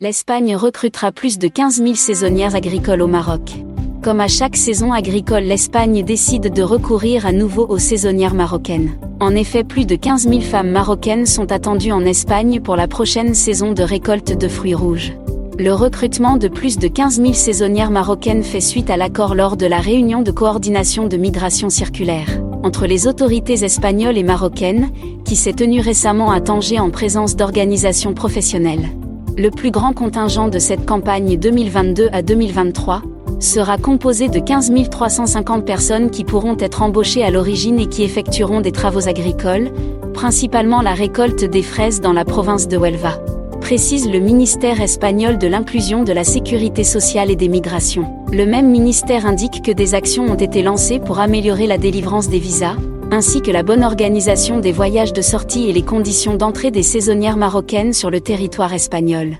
L'Espagne recrutera plus de 15 000 saisonnières agricoles au Maroc. Comme à chaque saison agricole, l'Espagne décide de recourir à nouveau aux saisonnières marocaines. En effet, plus de 15 000 femmes marocaines sont attendues en Espagne pour la prochaine saison de récolte de fruits rouges. Le recrutement de plus de 15 000 saisonnières marocaines fait suite à l'accord lors de la réunion de coordination de migration circulaire entre les autorités espagnoles et marocaines, qui s'est tenue récemment à Tanger en présence d'organisations professionnelles. Le plus grand contingent de cette campagne 2022 à 2023 sera composé de 15 350 personnes qui pourront être embauchées à l'origine et qui effectueront des travaux agricoles, principalement la récolte des fraises dans la province de Huelva précise le ministère espagnol de l'inclusion de la sécurité sociale et des migrations. Le même ministère indique que des actions ont été lancées pour améliorer la délivrance des visas, ainsi que la bonne organisation des voyages de sortie et les conditions d'entrée des saisonnières marocaines sur le territoire espagnol.